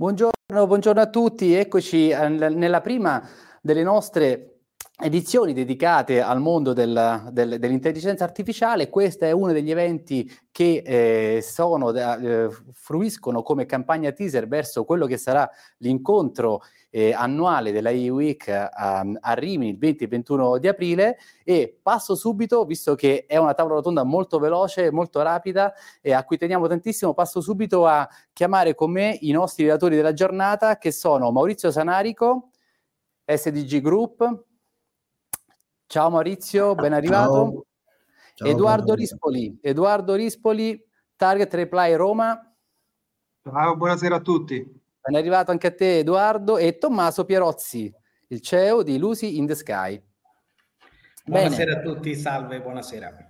Buongiorno, buongiorno a tutti, eccoci nella prima delle nostre edizioni dedicate al mondo del, del, dell'intelligenza artificiale. Questo è uno degli eventi che eh, sono, eh, fruiscono come campagna teaser verso quello che sarà l'incontro eh, annuale della E-Week a, a, Rimini il 20 e 21 di aprile e passo subito, visto che è una tavola rotonda molto veloce, molto rapida e a cui teniamo tantissimo, passo subito a chiamare con me i nostri relatori della giornata che sono Maurizio Sanarico, SDG Group, Ciao Maurizio, ben arrivato. Ciao. Ciao, Edoardo Rispoli, Edoardo Rispoli, Target Reply Roma. Ciao, buonasera a tutti. Ben arrivato anche a te Edoardo e Tommaso Pierozzi, il CEO di Lucy in the Sky. Buonasera Bene. a tutti, salve, buonasera.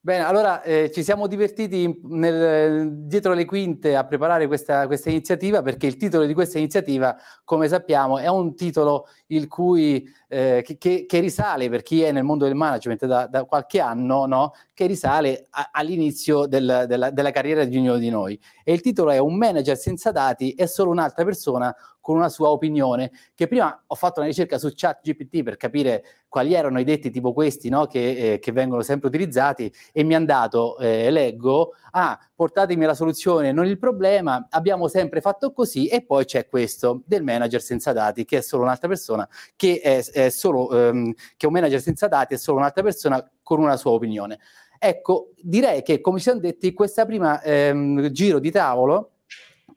Bene, allora eh, ci siamo divertiti nel, dietro le quinte a preparare questa, questa, iniziativa perché il titolo di questa iniziativa, come sappiamo, è un titolo cui, eh, che, che, che, risale per chi è nel mondo del management da, da qualche anno, no? che risale a, all'inizio del, della, della carriera di ognuno di noi. E il titolo è Un manager senza dati è solo un'altra persona con una sua opinione, che prima ho fatto una ricerca su chat GPT per capire quali erano i detti tipo questi no? che, eh, che, vengono sempre utilizzati e mi hanno dato, eh, leggo, ah, portatemi la soluzione, non il problema, abbiamo sempre fatto così e poi c'è questo del manager senza dati, che è solo un'altra persona, che è, è solo, ehm, che un manager senza dati è solo un'altra persona con una sua opinione. Ecco, direi che come ci siamo detti, questa prima ehm, giro di tavolo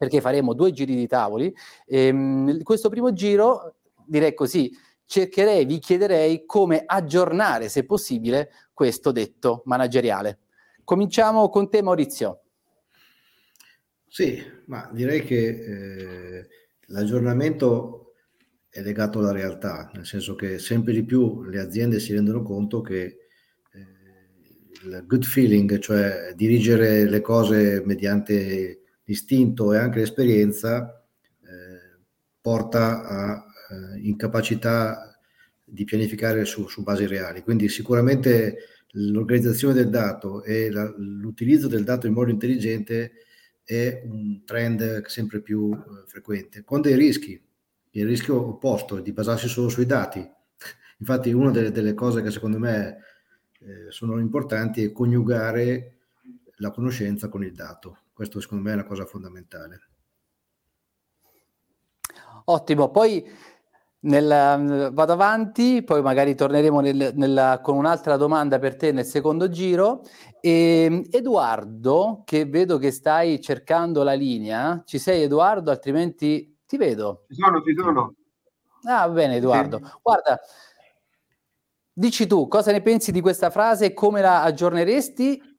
perché faremo due giri di tavoli. Ehm, questo primo giro, direi così, cercherei, vi chiederei come aggiornare, se possibile, questo detto manageriale. Cominciamo con te, Maurizio. Sì, ma direi che eh, l'aggiornamento è legato alla realtà, nel senso che sempre di più le aziende si rendono conto che eh, il good feeling, cioè dirigere le cose mediante l'istinto e anche l'esperienza eh, porta a eh, incapacità di pianificare su, su, basi reali. Quindi sicuramente l'organizzazione del dato e la, l'utilizzo del dato in modo intelligente è un trend sempre più eh, frequente, con dei rischi. Il rischio opposto è di basarsi solo sui dati. Infatti una delle, delle cose che secondo me eh, sono importanti è coniugare la conoscenza con il dato. Questo secondo me è una cosa fondamentale. Ottimo, poi nel, vado avanti, poi magari torneremo nel, nel, con un'altra domanda per te nel secondo giro. E, ehm, Edoardo, che vedo che stai cercando la linea, ci sei Edoardo, altrimenti ti vedo. Ci sono, ci sono. Ah, bene Edoardo. Sì. Guarda, dici tu, cosa ne pensi di questa frase e come la aggiorneresti?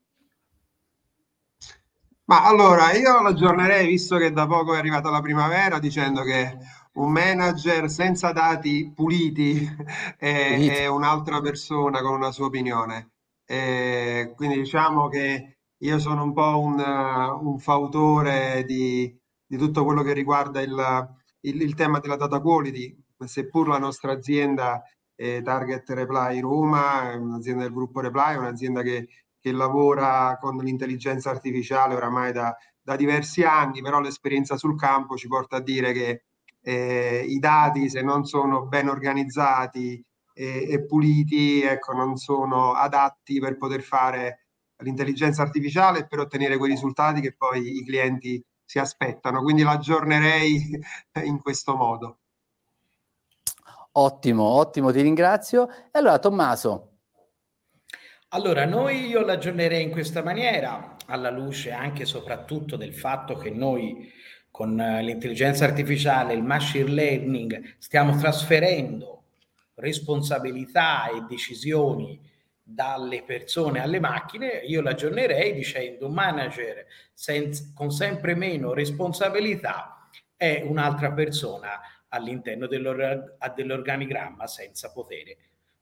Ma allora io l'aggiornerei, visto che da poco è arrivata la primavera, dicendo che un manager senza dati puliti è, è un'altra persona con una sua opinione. E quindi diciamo che io sono un po' un, un fautore di, di, tutto quello che riguarda il, il, il, tema della data quality, seppur la nostra azienda è Target Reply Roma, è un'azienda del gruppo Reply, è un'azienda che che lavora con l'intelligenza artificiale oramai da, da diversi anni, però l'esperienza sul campo ci porta a dire che eh, i dati, se non sono ben organizzati e, e, puliti, ecco, non sono adatti per poter fare l'intelligenza artificiale e per ottenere quei risultati che poi i clienti si aspettano. Quindi l'aggiornerei in questo modo. Ottimo, ottimo, ti ringrazio. E allora, Tommaso, allora, noi io l'aggiornerei in questa maniera, alla luce anche e soprattutto del fatto che noi con eh, l'intelligenza artificiale, il machine learning, stiamo trasferendo responsabilità e decisioni dalle persone alle macchine, io l'aggiornerei dicendo un manager senza, con sempre meno responsabilità è un'altra persona all'interno dell'or- dell'organigramma senza potere.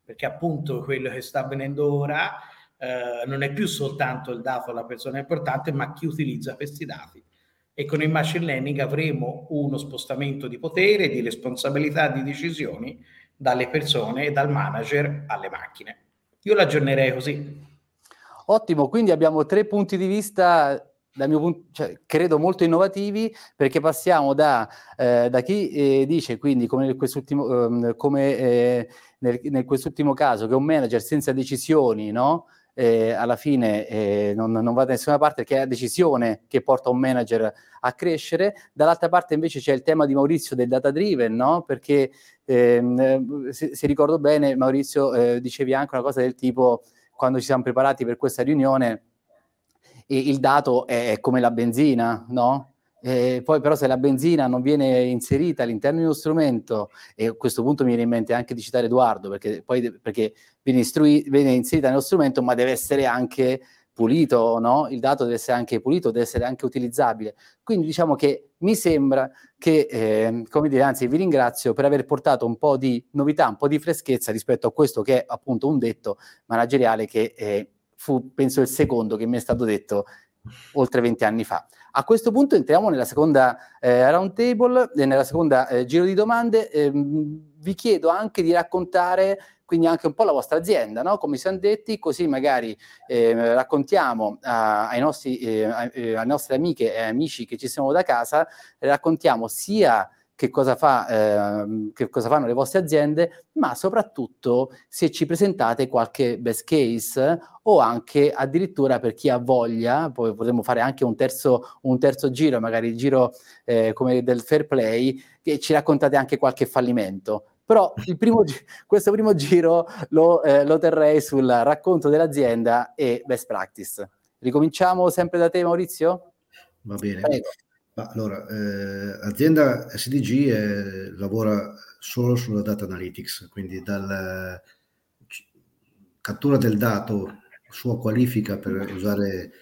Perché appunto quello che sta avvenendo ora eh, non è più soltanto il dato alla persona importante, ma chi utilizza questi dati. E con il machine learning avremo uno spostamento di potere, di responsabilità, di decisioni dalle persone e dal manager alle macchine. Io l'aggiornerei così. Ottimo, quindi abbiamo tre punti di vista punto, cioè, credo molto innovativi perché passiamo da, eh, da chi eh, dice quindi come nel quest'ultimo, eh, come, nel, nel quest'ultimo caso che un manager senza decisioni no? Eh, alla fine eh, non, non, va da nessuna parte perché è la decisione che porta un manager a crescere. Dall'altra parte invece c'è il tema di Maurizio del data driven, no? perché ehm, se, se, ricordo bene Maurizio eh, dicevi anche una cosa del tipo quando ci siamo preparati per questa riunione il dato è come la benzina, no? Eh, poi però se la benzina non viene inserita all'interno di uno strumento, e a questo punto mi viene in mente anche di citare Edoardo, perché poi perché viene, istrui, viene inserita nello strumento, ma deve essere anche pulito, no? Il dato deve essere anche pulito, deve essere anche utilizzabile. Quindi diciamo che mi sembra che, eh, come dire, anzi vi ringrazio per aver portato un po' di novità, un po' di freschezza rispetto a questo che è appunto un detto manageriale che eh, fu, penso, il secondo che mi è stato detto oltre 20 anni fa. A questo punto entriamo nella seconda eh, round table, e nella seconda eh, giro di domande. Eh, vi chiedo anche di raccontare quindi anche un po' la vostra azienda, no? come siamo detti, così magari eh, raccontiamo a, ai nostri, eh, eh, alle nostre amiche e amici che ci sono da casa, raccontiamo sia che cosa, fa, eh, che cosa fanno le vostre aziende, ma soprattutto se ci presentate qualche best case o anche addirittura per chi ha voglia, poi potremmo fare anche un terzo, un terzo giro, magari il giro eh, come del fair play, che ci raccontate anche qualche fallimento. Però primo, questo primo giro lo, eh, lo terrei sul racconto dell'azienda e best practice. Ricominciamo sempre da te Maurizio? Va bene. Prego. Allora, eh, l'azienda SDG è, lavora solo sulla data analytics, quindi dalla cattura del dato, sua qualifica per usare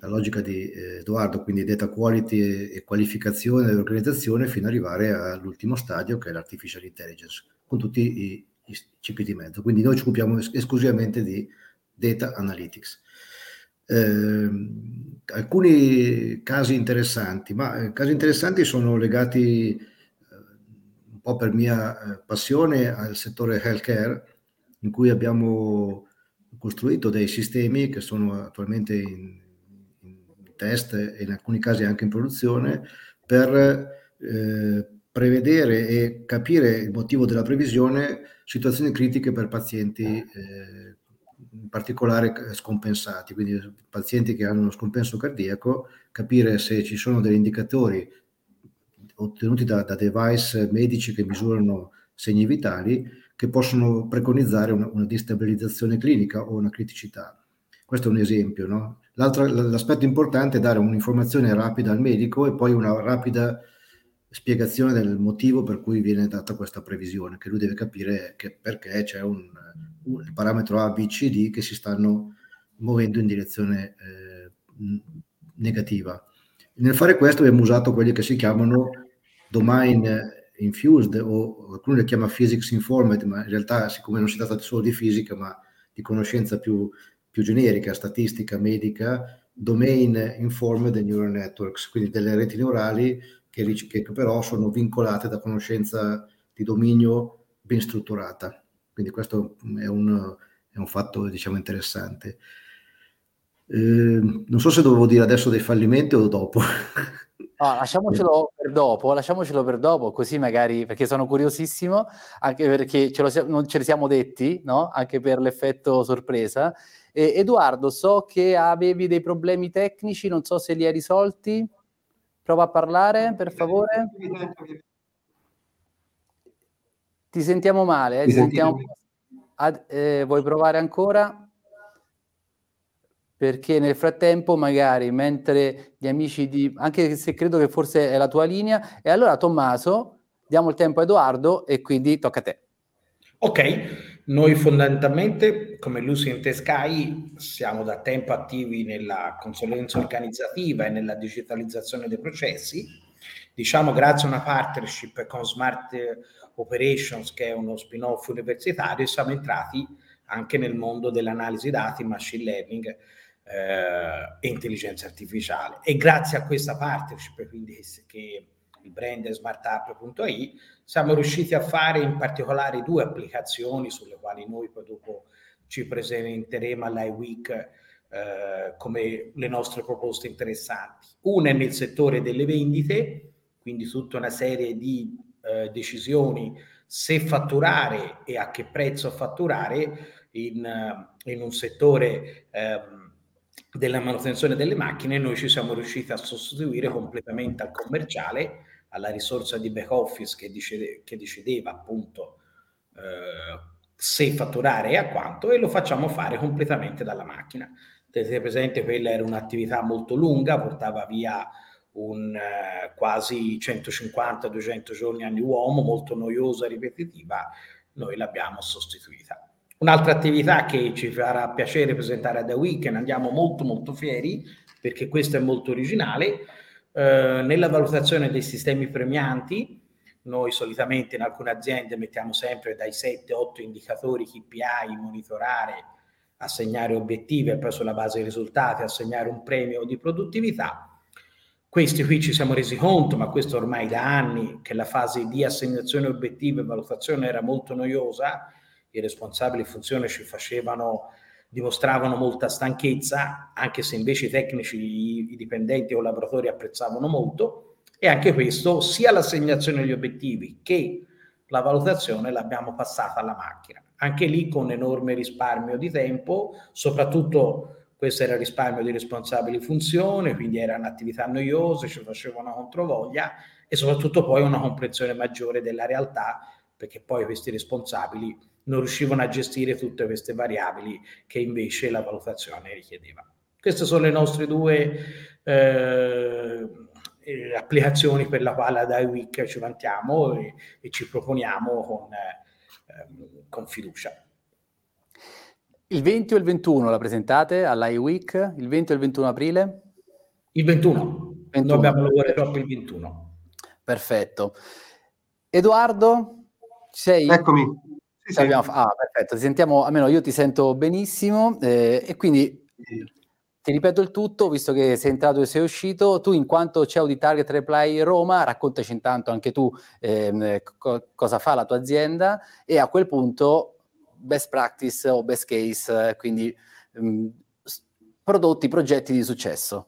la logica di eh, Edoardo, quindi data quality e qualificazione dell'organizzazione fino ad arrivare all'ultimo stadio che è l'artificial intelligence, con tutti i, i CP di mezzo. Quindi noi ci occupiamo es- esclusivamente di data analytics. Eh, alcuni casi interessanti, ma eh, casi interessanti sono legati eh, un po' per mia eh, passione al settore healthcare, in cui abbiamo costruito dei sistemi che sono attualmente in, in test e in alcuni casi anche in produzione per eh, prevedere e capire il motivo della previsione situazioni critiche per pazienti eh, in particolare scompensati, quindi pazienti che hanno uno scompenso cardiaco, capire se ci sono degli indicatori ottenuti da, da device medici che misurano segni vitali che possono preconizzare una, una destabilizzazione clinica o una criticità. Questo è un esempio. No? L'aspetto importante è dare un'informazione rapida al medico e poi una rapida spiegazione del motivo per cui viene data questa previsione, che lui deve capire che perché c'è un, un parametro A, B, C, D che si stanno muovendo in direzione eh, negativa. Nel fare questo abbiamo usato quelli che si chiamano domain infused o qualcuno li chiama physics informed, ma in realtà siccome non si tratta solo di fisica ma di conoscenza più, più generica, statistica, medica, domain informed neural networks, quindi delle reti neurali che, che però sono vincolate da conoscenza di dominio ben strutturata. Quindi questo è un, è un fatto diciamo, interessante. Eh, non so se dovevo dire adesso dei fallimenti o dopo. No, lasciamocelo per dopo, lasciamocelo per dopo, così magari, perché sono curiosissimo, anche perché ce lo, non ce li siamo detti, no? Anche per l'effetto sorpresa. Eh, Edoardo, so che avevi dei problemi tecnici, non so se li hai risolti. Prova a parlare, per favore. Ti sentiamo male, eh? Ti sentiamo... Ad, eh, vuoi provare ancora? Perché nel frattempo, magari, mentre gli amici di... anche se credo che forse è la tua linea, e allora Tommaso, diamo il tempo a Edoardo e quindi tocca a te. Ok, noi fondamentalmente come Lucent Sky siamo da tempo attivi nella consulenza organizzativa e nella digitalizzazione dei processi. Diciamo grazie a una partnership con Smart Operations, che è uno spin-off universitario, siamo entrati anche nel mondo dell'analisi dati, machine learning eh, e intelligenza artificiale. E grazie a questa partnership, quindi che il brand smartup.ai, siamo riusciti a fare in particolare due applicazioni sulle quali noi poi dopo ci presenteremo all'iWeek eh, come le nostre proposte interessanti. Una è nel settore delle vendite, quindi tutta una serie di eh, decisioni se fatturare e a che prezzo fatturare in, eh, in un settore eh, della manutenzione delle macchine, noi ci siamo riusciti a sostituire completamente al commerciale, alla risorsa di back office che, decide, che decideva appunto eh, se fatturare e a quanto e lo facciamo fare completamente dalla macchina. Tenete presente, quella era un'attività molto lunga, portava via un eh, quasi 150-200 giorni ogni uomo, molto noiosa e ripetitiva, noi l'abbiamo sostituita. Un'altra attività che ci farà piacere presentare a The Weekend, andiamo molto molto fieri perché questo è molto originale, eh, nella valutazione dei sistemi premianti, noi solitamente in alcune aziende mettiamo sempre dai 7-8 indicatori KPI, monitorare, assegnare obiettivi e poi sulla base dei risultati assegnare un premio di produttività. Questi qui ci siamo resi conto, ma questo ormai da anni, che la fase di assegnazione obiettivi e valutazione era molto noiosa, i responsabili funzione ci facevano, dimostravano molta stanchezza, anche se invece i tecnici, i, dipendenti o i collaboratori apprezzavano molto, e anche questo, sia l'assegnazione degli obiettivi che la valutazione l'abbiamo passata alla macchina. Anche lì con enorme risparmio di tempo, soprattutto questo era risparmio di responsabili funzione, quindi erano attività noiose, ci faceva una controvoglia e soprattutto poi una comprensione maggiore della realtà, perché poi questi responsabili non riuscivano a gestire tutte queste variabili che invece la valutazione richiedeva. Queste sono le nostre due eh, eh applicazioni per la quale ad iWeek ci vantiamo e, e ci proponiamo con, eh, con fiducia. Il 20 o il 21 la presentate all'IWeek? Il 20 o il 21 aprile? Il 21. 21. Noi abbiamo lavorato proprio il 21. Perfetto. Edoardo, sei? Eccomi. Sì, sì. Ah, perfetto. Ti sentiamo, almeno io ti sento benissimo eh, e quindi ti ripeto il tutto, visto che sei entrato e sei uscito, tu in quanto CEO di Target Reply Roma, raccontaci intanto anche tu eh, co- cosa fa la tua azienda e a quel punto best practice o best case, eh, quindi mh, mm, prodotti, progetti di successo.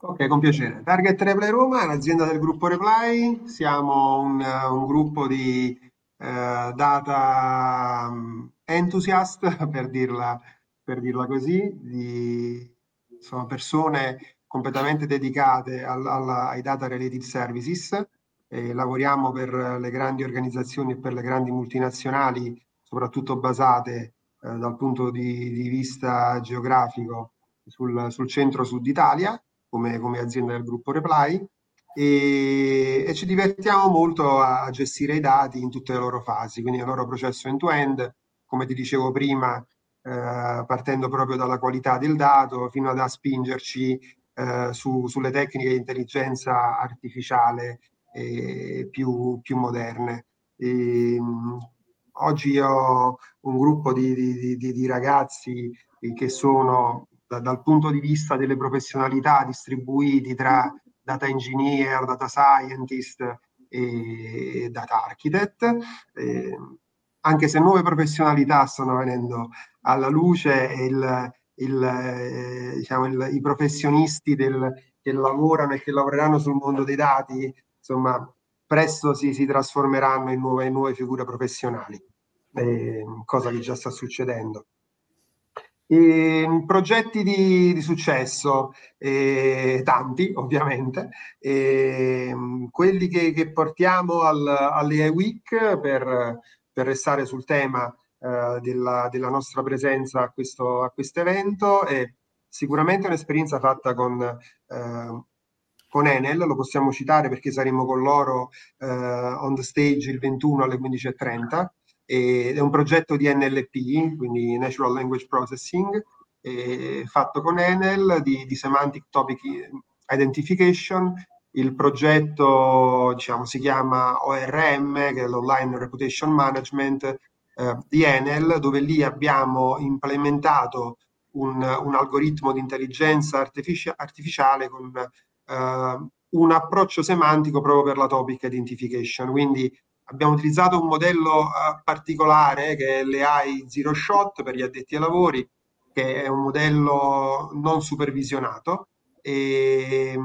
Ok, con piacere. Target Reply Roma è un'azienda del gruppo Reply, siamo un, un gruppo di data um, enthusiast, per dirla, per dirla così, di, sono persone completamente dedicate al, alla, ai data related services eh, lavoriamo per le grandi organizzazioni e per le grandi multinazionali, soprattutto basate eh, dal punto di, di, vista geografico sul, sul centro-sud Italia, come, come, azienda del gruppo Reply, e, e, ci divertiamo molto a gestire i dati in tutte le loro fasi, quindi il loro processo end-to-end, come ti dicevo prima, eh, partendo proprio dalla qualità del dato fino ad a spingerci eh, su, sulle tecniche di intelligenza artificiale eh, più, più, moderne. E, oggi ho un gruppo di, di, di, di ragazzi che sono da, dal punto di vista delle professionalità distribuiti tra data engineer, data scientist e data architect. Eh, anche se nuove professionalità stanno venendo alla luce e il, il, eh, diciamo, il, i professionisti del, che lavorano e che lavoreranno sul mondo dei dati insomma, presto si, si trasformeranno in nuove, in nuove figure professionali, eh, cosa che già sta succedendo. E, progetti di, di successo, eh, tanti ovviamente, eh, quelli che, che, portiamo al, alle Week per, per restare sul tema eh, della, della, nostra presenza a questo, evento è sicuramente un'esperienza fatta con eh, con Enel, lo possiamo citare perché saremo con loro eh, on the stage il 21 alle 15.30 ed è un progetto di NLP, quindi Natural Language Processing, eh, fatto con Enel di, di, Semantic Topic Identification. Il progetto diciamo, si chiama ORM, che è l'Online Reputation Management eh, di Enel, dove lì abbiamo implementato un, un algoritmo di intelligenza artifici- artificiale con uh, un approccio semantico proprio per la topic identification. Quindi abbiamo utilizzato un modello uh, particolare che è l'AI Zero Shot per gli addetti ai lavori, che è un modello non supervisionato. E,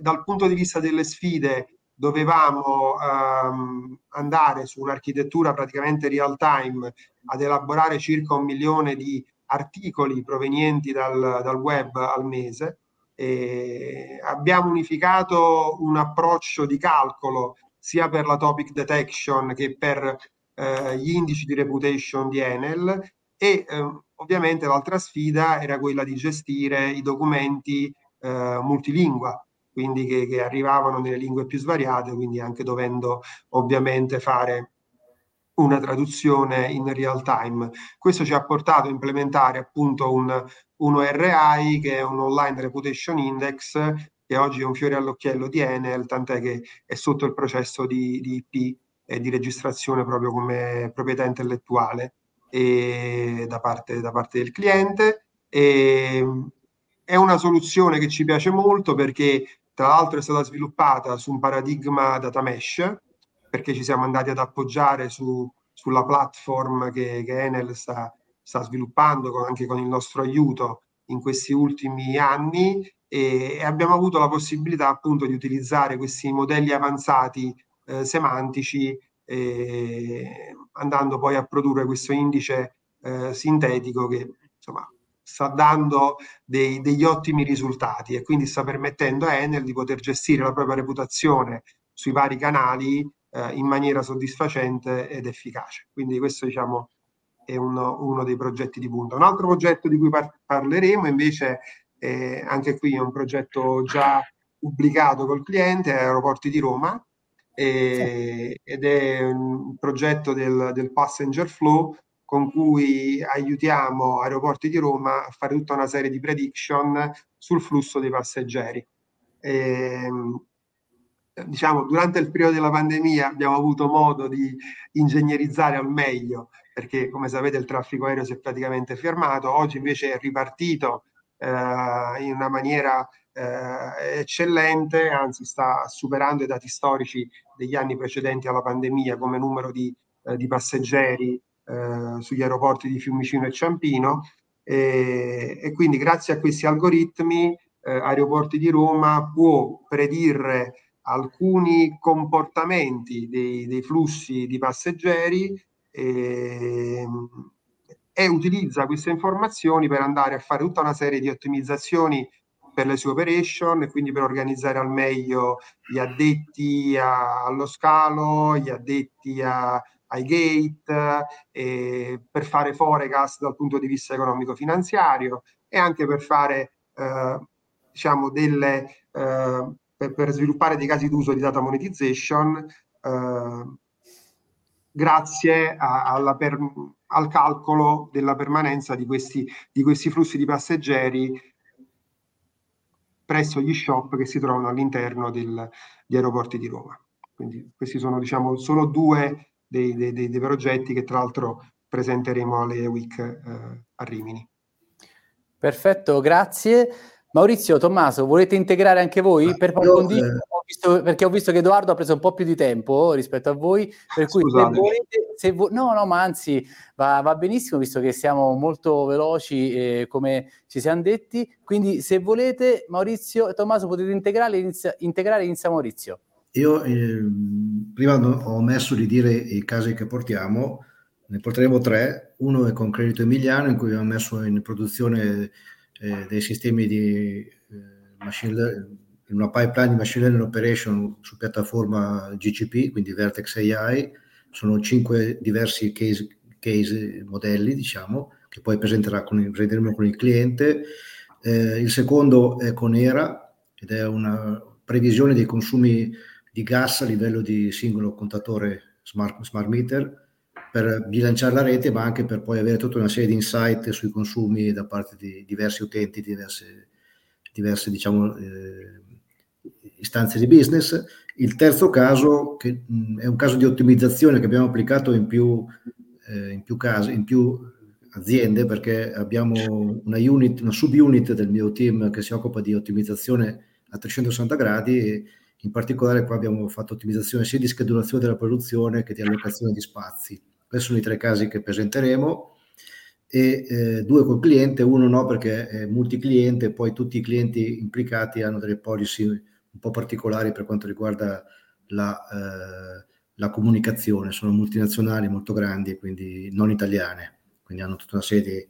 dal punto di vista delle sfide, dovevamo um, andare su un'architettura praticamente real time ad elaborare circa un milione di articoli provenienti dal, dal web al mese. E abbiamo unificato un approccio di calcolo sia per la topic detection che per eh, gli indici di reputation di Enel e eh, ovviamente l'altra sfida era quella di gestire i documenti eh, multilingua, quindi che, che, arrivavano nelle lingue più svariate, quindi anche dovendo ovviamente fare una traduzione in real time. Questo ci ha portato a implementare appunto un, un ORI che è un Online Reputation Index che oggi è un fiore all'occhiello di Enel, tant'è che è sotto il processo di, di IP e di registrazione proprio come proprietà intellettuale da, parte, da parte del cliente. E, è una soluzione che ci piace molto perché tra l'altro è stata sviluppata su un paradigma data mesh, perché ci siamo andati ad appoggiare su, sulla platform che, che Enel sta, sta sviluppando con, anche con il nostro aiuto in questi ultimi anni e, abbiamo avuto la possibilità appunto di utilizzare questi modelli avanzati eh, semantici eh, andando poi a produrre questo indice eh, sintetico che insomma sta dando dei, degli ottimi risultati e quindi sta permettendo a Enel di poter gestire la propria reputazione sui vari canali eh, in maniera soddisfacente ed efficace. Quindi questo diciamo è uno, uno dei progetti di punta. Un altro progetto di cui par- parleremo invece, eh, anche qui è un progetto già pubblicato col cliente, Aeroporti di Roma, eh, ed è un progetto del, del passenger flow con cui aiutiamo Aeroporti di Roma a fare tutta una serie di prediction sul flusso dei passeggeri. E, ehm, diciamo, durante il periodo della pandemia abbiamo avuto modo di ingegnerizzare al meglio, perché come sapete il traffico aereo si è praticamente fermato, oggi invece è ripartito eh, in una maniera eh, eccellente, anzi sta superando i dati storici degli anni precedenti alla pandemia come numero di, eh, di passeggeri eh, sugli aeroporti di Fiumicino e Ciampino. E, e quindi grazie a questi algoritmi eh, Aeroporti di Roma può predire alcuni comportamenti dei, dei flussi di passeggeri e, e utilizza queste informazioni per andare a fare tutta una serie di ottimizzazioni per le sue operation e quindi per organizzare al meglio gli addetti a, allo scalo, gli addetti a, ai gate, eh, per fare forecast dal punto di vista economico-finanziario e anche per fare, eh, diciamo, delle, eh, per, per, sviluppare dei casi d'uso di data monetization eh, grazie a, per, al calcolo della permanenza di questi, di questi flussi di passeggeri presso gli shop che si trovano all'interno del, di aeroporti di Roma. Quindi questi sono diciamo solo due dei, dei, dei, dei progetti che tra l'altro presenteremo alle Week eh, a Rimini. Perfetto, grazie. Maurizio, Tommaso, volete integrare anche voi ah, per io, eh... ho visto, perché ho visto che Edoardo ha preso un po' più di tempo rispetto a voi, per cui se volete, se vo- no, no, ma anzi va, va, benissimo visto che siamo molto veloci eh, come ci siamo detti, quindi se volete Maurizio e Tommaso potete integrare, inizia, integrare inizia Maurizio. Io eh, prima ho omesso di dire i casi che portiamo, ne porteremo tre. Uno è con Credito Emiliano, in cui abbiamo messo in produzione eh, dei sistemi di eh, machine learning, in una pipeline di machine learning operation su piattaforma GCP, quindi Vertex AI. Sono cinque diversi case, case modelli, diciamo, che poi presenterà con presenteremo con il cliente. Eh, il secondo è con ERA ed è una previsione dei consumi di gas a livello di singolo contatore smart, smart meter per bilanciare la rete, ma anche per poi avere tutta una serie di insight sui consumi da parte di diversi utenti, diverse, diverse diciamo, eh, istanze di business. Il terzo caso, che mh, è un caso di ottimizzazione che abbiamo applicato in più, eh, in più casi, in più aziende, perché abbiamo una unit, una subunit del mio team che si occupa di ottimizzazione a 360 gradi e in particolare qua abbiamo fatto ottimizzazione sia di schedulazione della produzione che di allocazione di spazi. Questi sono i tre casi che presenteremo. e eh, due col cliente, uno no perché è multicliente, poi tutti i clienti implicati hanno delle policy un po' particolari per quanto riguarda la, eh, la comunicazione, sono multinazionali molto grandi, quindi non italiane, quindi hanno tutta una serie di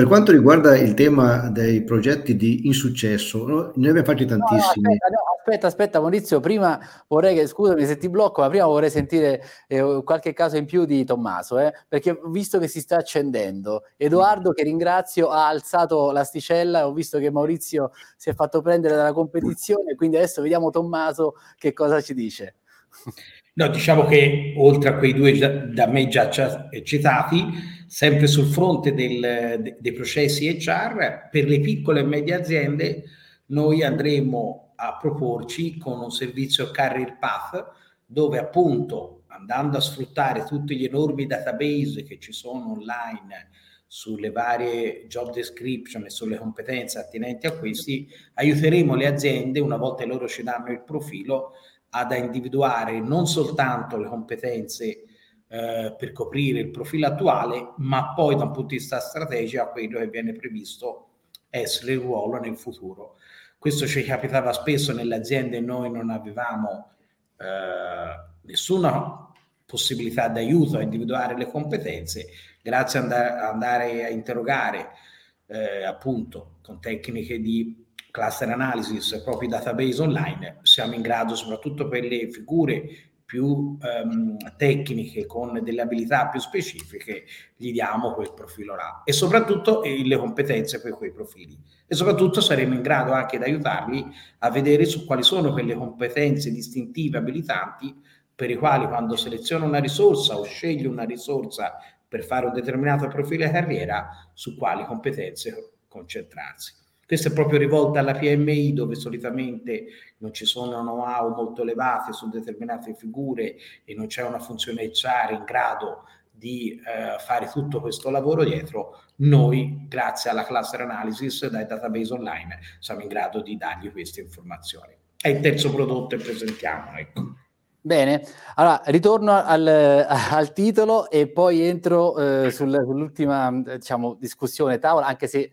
per quanto riguarda il tema dei progetti di insuccesso, no? ne abbiamo fatti tantissimi. No, aspetta, no, aspetta, aspetta, Maurizio, prima vorrei che, scusami se ti blocco, ma prima vorrei sentire eh, qualche caso in più di Tommaso, eh, perché visto che si sta accendendo, Edoardo, che ringrazio, ha alzato l'asticella, ho visto che Maurizio si è fatto prendere dalla competizione, quindi adesso vediamo Tommaso che cosa ci dice. No, diciamo che oltre a quei due da me già citati, sempre sul fronte del, dei processi HR, per le piccole e medie aziende noi andremo a proporci con un servizio Career Path dove appunto andando a sfruttare tutti gli enormi database che ci sono online sulle varie job description e sulle competenze attinenti a questi, aiuteremo le aziende, una volta loro ci danno il profilo, ad individuare non soltanto le competenze eh, per coprire il profilo attuale, ma poi da un punto di vista strategico quello che viene previsto essere il ruolo nel futuro. Questo ci capitava spesso nelle aziende, noi non avevamo eh, nessuna possibilità d'aiuto a individuare le competenze, grazie ad andare a interrogare eh, appunto con tecniche di cluster analysis, propri database online, siamo in grado soprattutto per le figure più um, tecniche con delle abilità più specifiche gli diamo quel profilo là e soprattutto eh, le competenze per quei profili e soprattutto saremo in grado anche di aiutarli a vedere su quali sono quelle competenze distintive abilitanti per i quali quando seleziona una risorsa o sceglie una risorsa per fare un determinato profilo di carriera su quali competenze concentrarsi. Questa è proprio rivolta alla PMI dove solitamente non ci sono know-how molto elevati su determinate figure e non c'è una funzione HR in grado di eh, fare tutto questo lavoro dietro, noi, grazie alla cluster analysis dai database online, siamo in grado di dargli queste informazioni. È il terzo prodotto che presentiamo. Ecco. Bene, allora ritorno al, al, titolo e poi entro eh, sul, sull'ultima diciamo, discussione tavola, anche se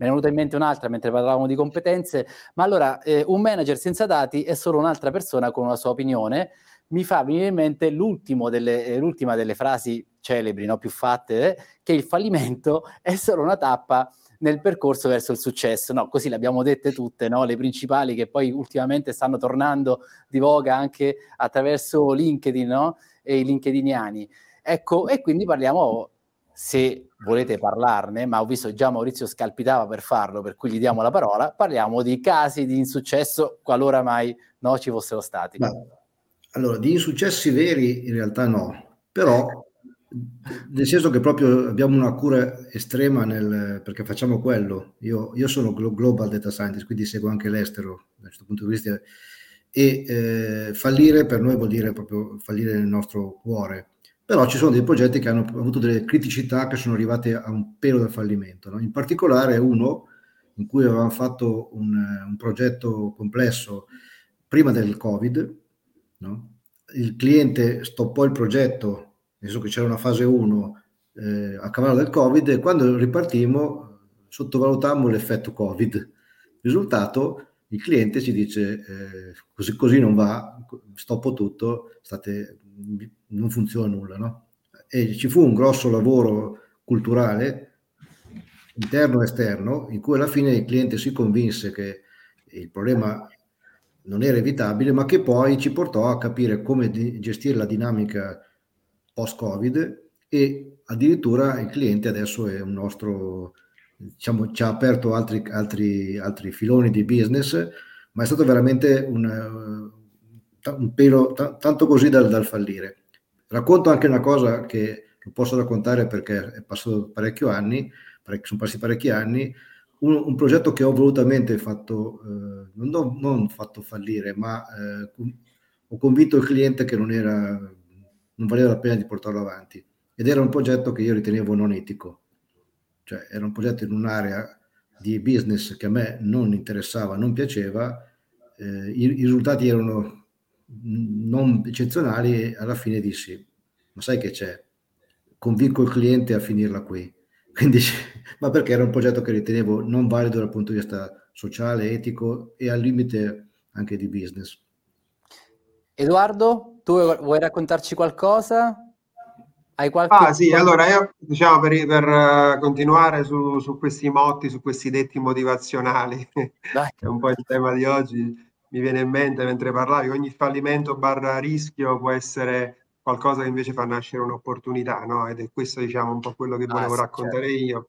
ne è venuta in mente un'altra mentre parlavamo di competenze, ma allora eh, un manager senza dati è solo un'altra persona con una sua opinione. Mi fa venire in mente delle, eh, l'ultima delle frasi celebri, no, più fatte, eh, che il fallimento è solo una tappa nel percorso verso il successo. No, così le abbiamo dette tutte, no? le principali che poi ultimamente stanno tornando di voga anche attraverso LinkedIn no? e i LinkedIniani. Ecco, e quindi parliamo se volete parlarne, ma ho visto già Maurizio scalpitava per farlo, per cui gli diamo la parola, parliamo di casi di insuccesso qualora mai no, ci fossero stati. Ma, allora, di insuccessi veri in realtà no, però nel senso che proprio abbiamo una cura estrema nel, perché facciamo quello. Io, io sono global data scientist, quindi seguo anche l'estero da questo punto di vista e eh, fallire per noi vuol dire proprio fallire nel nostro cuore però ci sono dei progetti che hanno avuto delle criticità che sono arrivate a un pelo del fallimento. No? In particolare uno in cui avevamo fatto un, un progetto complesso prima del Covid, no? il cliente stoppò il progetto, nel senso che c'era una fase 1 eh, a cavallo del Covid e quando ripartimmo sottovalutammo l'effetto Covid. Risultato, il cliente ci dice eh, così, così non va, stoppo tutto, state non funziona nulla, no? E ci fu un grosso lavoro culturale, interno e esterno, in cui alla fine il cliente si convinse che il problema non era evitabile, ma che poi ci portò a capire come gestire la dinamica post-Covid e addirittura il cliente adesso è un nostro, diciamo, ci ha aperto altri, altri, altri filoni di business, ma è stato veramente un, un pelo t- tanto così dal, dal, fallire. Racconto anche una cosa che lo posso raccontare perché è passato parecchio anni, parec- sono passati parecchi anni, un, un, progetto che ho volutamente fatto, eh, non, non, fatto fallire, ma eh, ho convinto il cliente che non, era, non valeva la pena di portarlo avanti. Ed era un progetto che io ritenevo non etico, cioè era un progetto in un'area di business che a me non interessava, non piaceva, eh, i, i risultati erano non eccezionali e alla fine dissi, ma sai che c'è? Convinco il cliente a finirla qui. Quindi, ma perché era un progetto che ritenevo non valido dal punto di vista sociale, etico e al limite anche di business. Edoardo, tu vuoi raccontarci qualcosa? Hai qualche... Ah sì, allora io diciamo per, per uh, continuare su, su, questi motti, su questi detti motivazionali, Dai. che è un po' il tema di oggi, mi viene in mente mentre parlavi, ogni fallimento barra rischio può essere qualcosa che invece fa nascere un'opportunità, no? Ed è questo diciamo un po' quello che ah, volevo ah, sì, raccontare certo. io.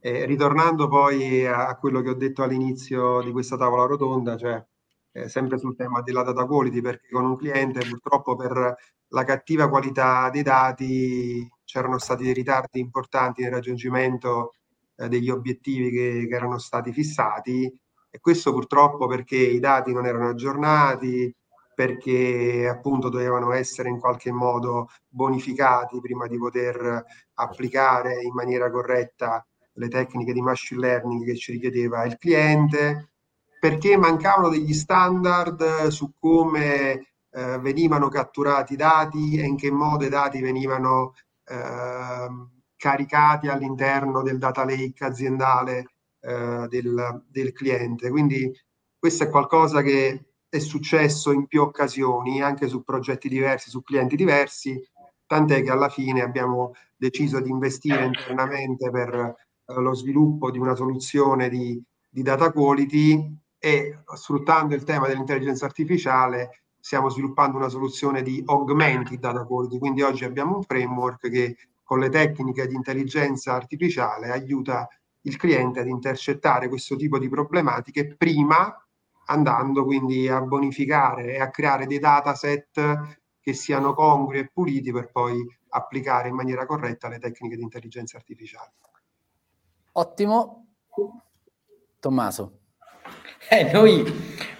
E ritornando poi a, a quello che ho detto all'inizio di questa tavola rotonda, cioè eh, sempre sul tema della data quality, perché con un cliente purtroppo per la cattiva qualità dei dati c'erano stati dei ritardi importanti nel raggiungimento eh, degli obiettivi che, che, erano stati fissati e questo purtroppo perché i dati non erano aggiornati, perché appunto dovevano essere in qualche modo bonificati prima di poter applicare in maniera corretta le tecniche di machine learning che ci richiedeva il cliente. Perché mancavano degli standard su come eh, venivano catturati i dati e in che modo i dati venivano eh, caricati all'interno del data lake aziendale eh, del, del cliente. Quindi questo è qualcosa che è successo in più occasioni, anche su progetti diversi, su clienti diversi, tant'è che alla fine abbiamo deciso di investire internamente per eh, lo sviluppo di una soluzione di, di data quality e sfruttando il tema dell'intelligenza artificiale stiamo sviluppando una soluzione di augmented data quality, quindi oggi abbiamo un framework che con le tecniche di intelligenza artificiale aiuta il cliente ad intercettare questo tipo di problematiche prima andando quindi a bonificare e a creare dei dataset che siano congrui e puliti per poi applicare in maniera corretta le tecniche di intelligenza artificiale. Ottimo. Tommaso. Eh, noi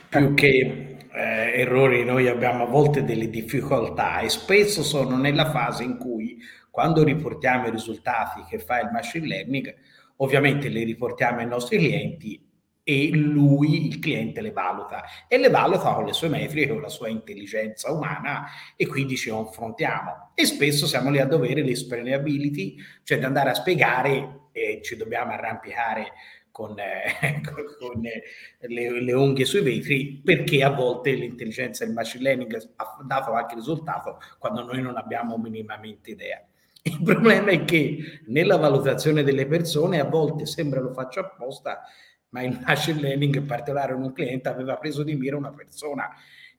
più che eh, errori, noi abbiamo a volte delle difficoltà e spesso sono nella fase in cui quando riportiamo i risultati che fa il machine learning, ovviamente li riportiamo ai nostri clienti e lui, il cliente, le valuta e le valuta con le sue metriche, con la sua intelligenza umana e quindi ci confrontiamo. E spesso siamo lì a dovere l'explainability, cioè di andare a spiegare e ci dobbiamo arrampicare con, eh, con le, le, unghie sui vetri, perché a volte l'intelligenza e il machine learning ha dato qualche risultato quando noi non abbiamo minimamente idea. Il problema è che nella valutazione delle persone a volte sembra lo faccio apposta, ma il machine learning, in particolare un cliente, aveva preso di mira una persona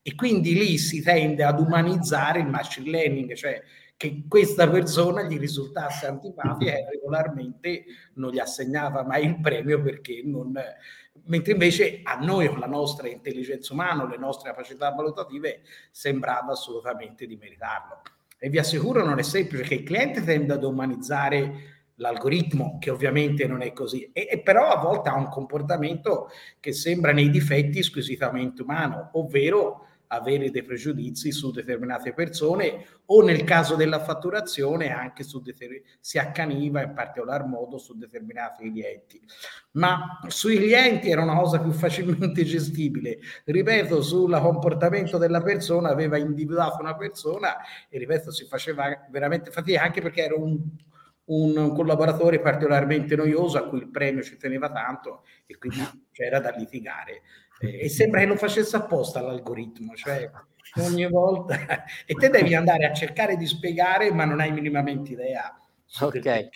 e quindi lì si tende ad umanizzare il machine learning, cioè che questa persona gli risultasse antipatica e regolarmente non gli assegnava mai il premio perché non... Mentre invece a noi con la nostra intelligenza umana, le nostre capacità valutative, sembrava assolutamente di meritarlo. E vi assicuro non è semplice che il cliente tende ad umanizzare l'algoritmo, che ovviamente non è così, e, e, però a volte ha un comportamento che sembra nei difetti squisitamente umano, ovvero avere dei pregiudizi su determinate persone o nel caso della fatturazione anche su deter- si accaniva in particolar modo su determinati clienti. Ma sui clienti era una cosa più facilmente gestibile. Ripeto, sul comportamento della persona aveva individuato una persona e ripeto, si faceva veramente fatica anche perché era un un collaboratore particolarmente noioso a cui il premio ci teneva tanto e quindi c'era da litigare e sembra che lo facesse apposta l'algoritmo, cioè ogni volta e te devi andare a cercare di spiegare ma non hai minimamente idea. Ok.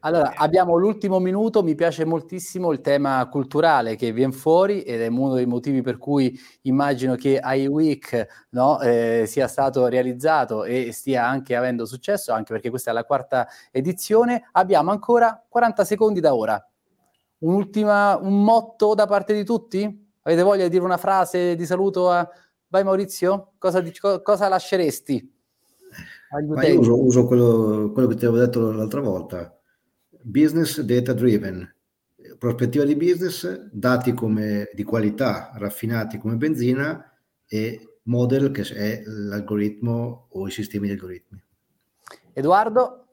Allora, abbiamo l'ultimo minuto, mi piace moltissimo il tema culturale che viene fuori ed è uno dei motivi per cui immagino che iWeek no, eh, sia stato realizzato e stia anche avendo successo, anche perché questa è la quarta edizione. Abbiamo ancora 40 secondi da ora. Un'ultima, un motto da parte di tutti? Avete voglia di dire una frase di saluto a... Vai Maurizio, cosa, cosa lasceresti? io uso, uso quello, quello, che ti avevo detto l'altra volta. Business data driven. Prospettiva di business, dati come, di qualità raffinati come benzina e model che è l'algoritmo o i sistemi di algoritmi. Edoardo?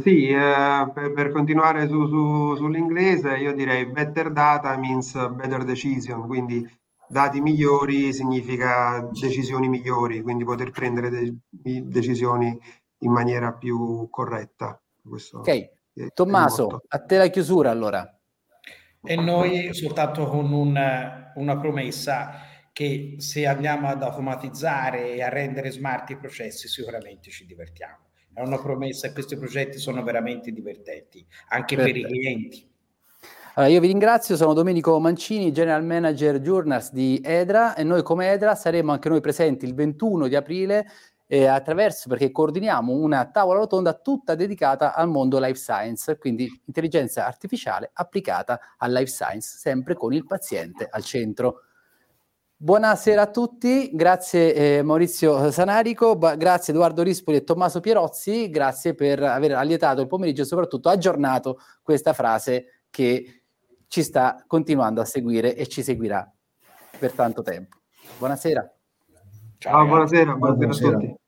Sì, eh, per, per continuare su, su- sull'inglese, io direi better data means better decision, quindi dati migliori significa decisioni migliori, quindi poter prendere de- decisioni in maniera più corretta. Questo ok, Tommaso, a te la chiusura allora. E noi soltanto con un, una promessa che se andiamo ad automatizzare e a rendere smart i processi sicuramente ci divertiamo. È una promessa e questi progetti sono veramente divertenti anche Perfetto. per i clienti. Allora, io vi ringrazio, sono Domenico Mancini, General Manager Journals di Edra e noi come Edra saremo anche noi presenti il 21 di aprile eh, attraverso, perché coordiniamo una tavola rotonda tutta dedicata al mondo life science, quindi intelligenza artificiale applicata al life science, sempre con il paziente al centro. Buonasera a tutti, grazie eh, Maurizio Sanarico, ba- grazie Edoardo Rispoli e Tommaso Pierozzi, grazie per aver allietato il pomeriggio e soprattutto aggiornato questa frase che ci sta continuando a seguire e ci seguirà per tanto tempo. Buonasera. Ciao, buonasera, buonasera, buonasera. a tutti.